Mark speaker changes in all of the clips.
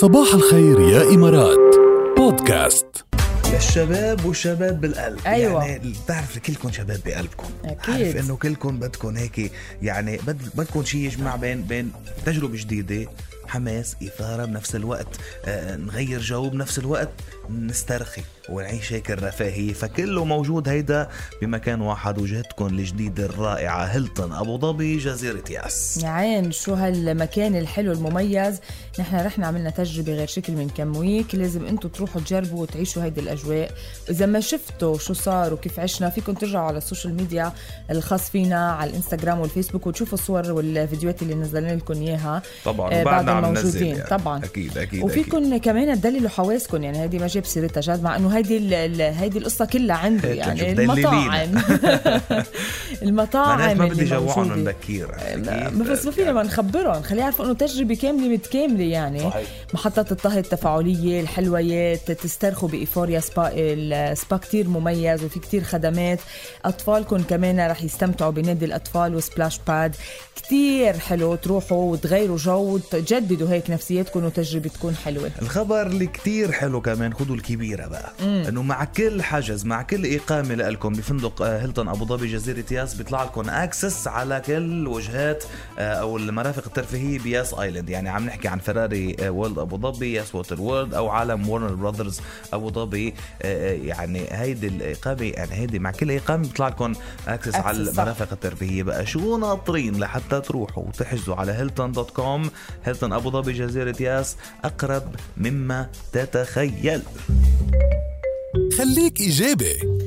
Speaker 1: صباح الخير يا إمارات. بودكاست.
Speaker 2: للشباب والشباب بالقلب.
Speaker 3: أيوة.
Speaker 2: يعني بتعرف كلكم شباب بقلبكم.
Speaker 3: أكيد.
Speaker 2: عارف إنه كلكم بدكم هيك يعني بد بدكم شيء يجمع بين بين تجربة جديدة حماس إثارة بنفس الوقت آه، نغير جو بنفس الوقت نسترخي. ونعيش هيك الرفاهية. فكله موجود هيدا بمكان واحد وجهتكم الجديدة الرائعة. هيلتون أبو ظبي جزيرة ياس.
Speaker 3: يا عين شو هالمكان الحلو المميز؟ نحن رحنا عملنا تجربة غير شكل من كم week. لازم أنتم تروحوا تجربوا وتعيشوا هيدي الأجواء. إذا ما شفتوا شو صار وكيف عشنا فيكم ترجعوا على ال social media الخاص فينا على الإنستغرام والفيسبوك وتشوفوا الصور والفيديوهات اللي نزلنا لكم إياها
Speaker 2: طبعا
Speaker 3: آه، بعد الموجودين
Speaker 2: يعني.
Speaker 3: طبعا.
Speaker 2: أكيد أكيد
Speaker 3: وفيكم
Speaker 2: أكيد.
Speaker 3: كمان تدللوا حواسكم يعني هيدي ما جاب سيرتها جاد مع إنه هيدي هيدي القصة كلها عندي يعني
Speaker 2: دللينا.
Speaker 3: المطاعم. المطاعم
Speaker 2: ما بدي جوعهم من. بكير
Speaker 3: بس ما فينا ما نخبرهم. خليه يعرفوا إنه تجربة كاملة متكاملة يعني.
Speaker 2: صحيح.
Speaker 3: محطات الطهي التفاعلية الحلويات تسترخوا ب eforea spa ال spa كتير مميز وفي كتير خدمات. أطفالكم كمان رح يستمتعوا بنادي الأطفال و splash pad. كتير حلو تروحوا وتغيروا جو وتجددوا هيك نفسيتكم وتجربه تكون حلوة.
Speaker 2: الخبر اللي كتير حلو كمان خدوا الكبيرة بقى. إنه مع كل حجز مع كل إقامة لكم بفندق آه، هيلتون أبو ظبي جزيرة ياس بيطلع لكم access على كل وجهات آه، أو المرافق الترفيهية بياس Island. يعني عم نحكي عن فيراري آه، World أبو ظبي ياس Waterworld أو عالم ورنر براذرز أبو ظبي. يعني هيدي الإقامة يعني هيدي مع كل إقامة بيطلع لكم
Speaker 3: access على.
Speaker 2: المرافق الترفيهية. بقى شو ناطرين لحتى تروحوا وتحجزوا على هيلتون dot com هيلتون أبو ظبي جزيرة ياس أقرب مما تتخيل.
Speaker 1: خليك إيجابي.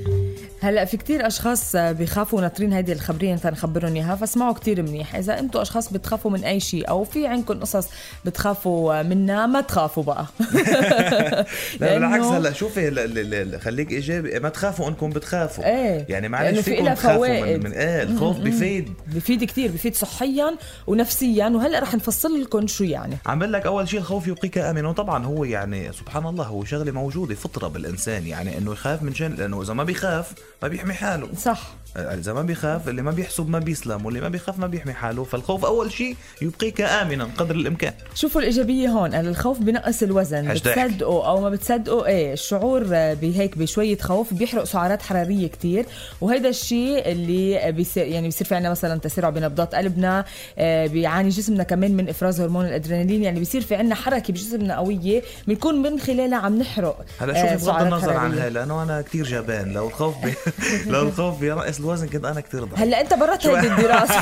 Speaker 3: هلا في كتير أشخاص بيخافوا ناطرين هيدي الخبرية إنت نخبرهم إياها فاسمعوا كتير منيح. إذا أنتم أشخاص بتخافوا من أي شيء أو في عندكم قصص بتخافوا منها ما تخافوا بقى.
Speaker 2: لا بالعكس هلا شوفي ل- خليك إيجابي. ما تخافوا إنكم بتخافوا.
Speaker 3: إيه.
Speaker 2: يعني معلش
Speaker 3: في
Speaker 2: فيكم تخافوا من, إيه الخوف بفيد
Speaker 3: بفيد كتير بفيد صحيا ونفسيا. وهلأ رح نفصل لكم شو يعني.
Speaker 2: عم بقول لك أول شيء الخوف يبقيك امنا وطبعا هو يعني سبحان الله هو شغلة موجودة فطرة بالإنسان. يعني إنه يخاف من شيء لأنه إذا ما بيخاف ما بيحمي حاله.
Speaker 3: صح.
Speaker 2: إذا ما بيخاف اللي ما بيحسب ما بيسلم واللي ما بيخاف ما بيحمي حاله. فالخوف أول شيء يبقيك امنا قدر الإمكان.
Speaker 3: شوفوا الإيجابية هون الخوف بنقص الوزن. بتصدقوا أو ما بتصدقوا إيه الشعور بهيك بشوية خوف بيحرق سعرات حرارية كتير. وهذا الشيء اللي بيصير يعني بيصير في عنا مثلا تسارع بنبضات قلبنا آه، بيعاني جسمنا كمان من إفراز هرمون الأدرينالين. يعني بيصير في عنا حركة بجسمنا قوية بنكون من خلالها عم نحرق
Speaker 2: هلا
Speaker 3: آه،
Speaker 2: شوفي بغض النظر عن. هاي لأنه أنا كتير جبان. لو الخوف بي... لو الخوف بينقص الوزن كنت أنا كتير ضعيف
Speaker 3: هلأ أنت برات هيدي الدراسة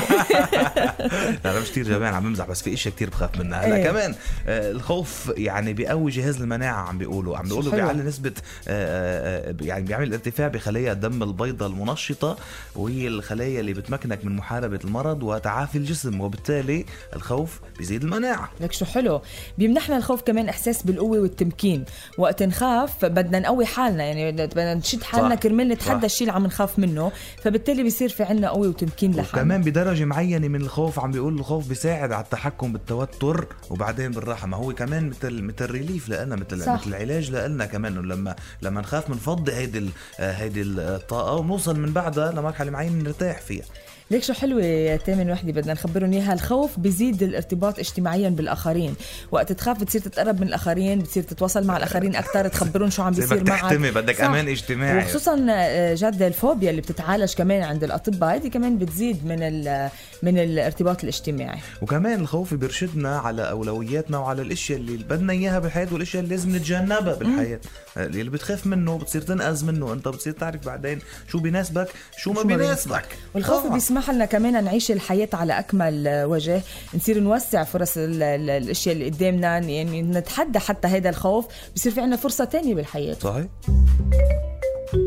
Speaker 2: لا أنا مش كتير جبان عم بمزح بس في اشياء كتير بخاف منها هلأ
Speaker 3: إيه.
Speaker 2: كمان آه، الخوف يعني بيقوي جهاز المناعة عم بيقولوا عم بيقولوا. بيعلي نسبة آه، آه، يعني بيعمل ارتفاع بخلايا الدم البيضاء المنشطة وهي الخلايا اللي بتمكنك من محاربة المرض وتعافي الجسم وبالتالي الخوف بيزيد المناعة
Speaker 3: لك شو حلو بيمنحنا الخوف كمان إحساس بالقوة والتمكين وقت نخاف بدنا نقوي حالنا يعني بدنا نشد حالنا
Speaker 2: صح.
Speaker 3: كرمال
Speaker 2: صح.
Speaker 3: نتحدى الشيء اللي عم نخاف منه فبالتالي بيصير في عنا قوة وتمكين لحالنا.
Speaker 2: وكمان بدرجة معينة من الخوف عم بيقول الخوف بيساعد على التحكم بالتوتر وبعدين بالراحة. ما هو كمان مثل مثل ريليف لنا مثل
Speaker 3: صح.
Speaker 2: مثل علاج لنا كمان. لما لما نخاف بنفضي هيدي هيدي الطاقة ونوصل من بعدها لمرحلة معينة نرتاح فيها.
Speaker 3: ليك شو حلوة يا تامن وحدة بدنا نخبرهم إياها؟ الخوف بيزيد الارتباط اجتماعيا بالآخرين. وقت تخاف بتصير تتقرب من الآخرين بتصير تتواصل مع الآخرين أكثر تخبرهم شو عم بيصير معك.
Speaker 2: تحتمي، بدك. أمان اجتماعي.
Speaker 3: وخصوصا آه، جد الفوبيا اللي بتتعالج كمان عند الأطباء هذه كمان بتزيد من ال- من الارتباط الاجتماعي.
Speaker 2: وكمان الخوف بيرشدنا على أولوياتنا وعلى الأشياء اللي بدنا إياها بالحياة والأشياء اللي لازم نتجنبها بالحياة. آه، اللي بتخاف منه بتصير تنقذ منه. أنت بتصير تعرف بعدين شو بيناسبك شو ما بيناسبك.
Speaker 3: والخوف
Speaker 2: طبعاً.
Speaker 3: بيسمح لنا كمان نعيش الحياة على أكمل وجه نصير نوسع فرص ال- ال- الأشياء اللي قدامنا يعني نتحدى حتى هذا الخوف بصير في عنا فرصة تانية بالحياة.
Speaker 2: صحيح.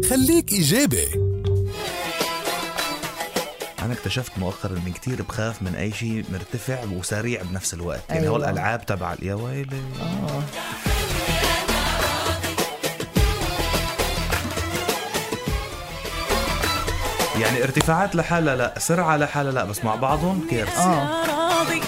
Speaker 1: خليك إيجابي.
Speaker 2: أنا اكتشفت مؤخرا إني كتير بخاف من أي شيء مرتفع وسريع بنفس الوقت. يعني
Speaker 3: أيوة.
Speaker 2: هو الألعاب تبع يا ويلي.
Speaker 3: آه.
Speaker 2: يعني ارتفاعات لحالها لا سرعة لحالها لا بس مع بعضهم
Speaker 3: آه.
Speaker 4: راضي